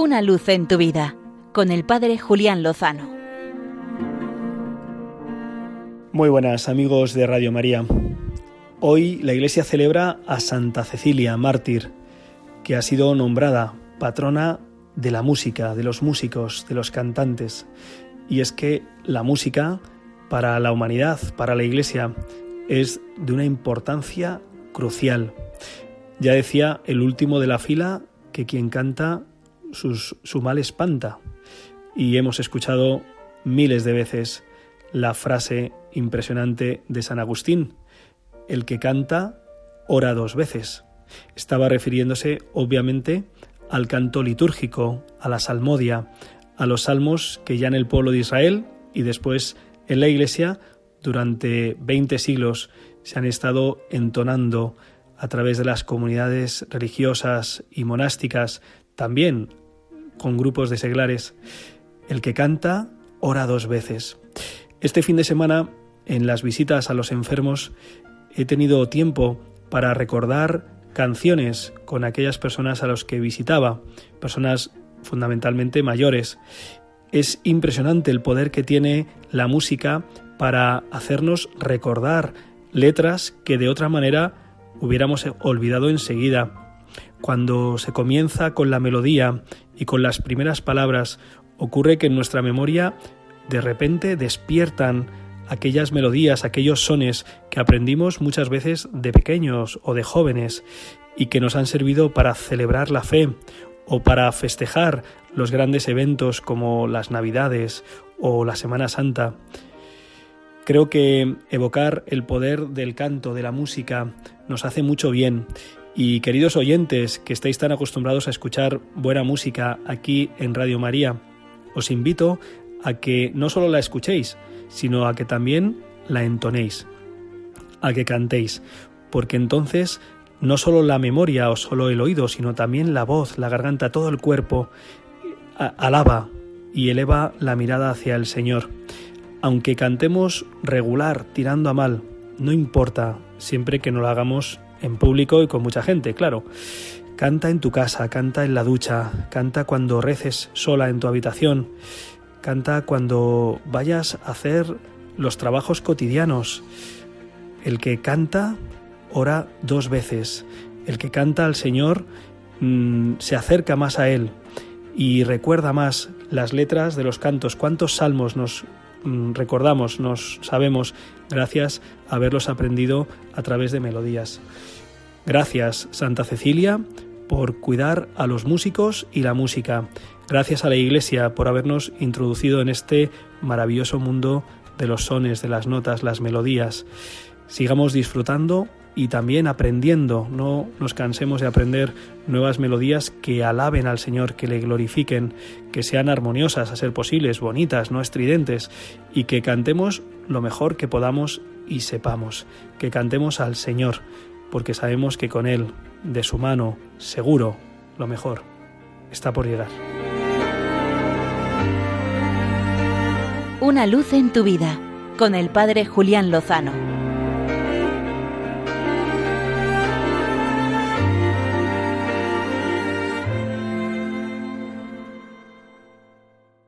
Una luz en tu vida con el Padre Julián Lozano. Muy buenas amigos de Radio María. Hoy la Iglesia celebra a Santa Cecilia, mártir, que ha sido nombrada patrona de la música, de los músicos, de los cantantes. Y es que la música para la humanidad, para la Iglesia, es de una importancia crucial. Ya decía el último de la fila que quien canta su mal espanta. Y hemos escuchado miles de veces la frase impresionante de San Agustín, el que canta ora dos veces. Estaba refiriéndose obviamente al canto litúrgico, a la salmodia, a los salmos que ya en el pueblo de Israel y después en la Iglesia durante 20 siglos se han estado entonando a través de las comunidades religiosas y monásticas, también con grupos de seglares. El que canta ora dos veces. Este fin de semana, en las visitas a los enfermos, he tenido tiempo para recordar canciones con aquellas personas a los que visitaba, personas fundamentalmente mayores. Es impresionante el poder que tiene la música para hacernos recordar letras que de otra manera hubiéramos olvidado enseguida. Cuando se comienza con la melodía y con las primeras palabras, ocurre que en nuestra memoria de repente despiertan aquellas melodías, aquellos sones que aprendimos muchas veces de pequeños o de jóvenes y que nos han servido para celebrar la fe o para festejar los grandes eventos como las Navidades o la Semana Santa. Creo que evocar el poder del canto, de la música, nos hace mucho bien. Y queridos oyentes que estáis tan acostumbrados a escuchar buena música aquí en Radio María, os invito a que no solo la escuchéis, sino a que también la entonéis, a que cantéis, porque entonces no solo la memoria o solo el oído, sino también la voz, la garganta, todo el cuerpo alaba y eleva la mirada hacia el Señor. Aunque cantemos regular, tirando a mal, no importa, siempre que no lo hagamos en público y con mucha gente, claro. Canta en tu casa, canta en la ducha, canta cuando reces sola en tu habitación, Canta cuando vayas a hacer los trabajos cotidianos. El que canta ora dos veces. El que canta al Señor mm, se acerca más a Él y recuerda más las letras de los cantos. ¿Cuántos salmos nos recordamos, nos sabemos, gracias a haberlos aprendido a través de melodías? Gracias, Santa Cecilia, por cuidar a los músicos y la música. Gracias a la Iglesia por habernos introducido en este maravilloso mundo de los sones, de las notas, las melodías. Sigamos disfrutando y también aprendiendo, no nos cansemos de aprender nuevas melodías que alaben al Señor, que le glorifiquen, que sean armoniosas a ser posibles, bonitas, no estridentes, y que cantemos lo mejor que podamos y sepamos, que cantemos al Señor, porque sabemos que con Él, de su mano, seguro, lo mejor está por llegar. Una luz en tu vida con el Padre Julián Lozano.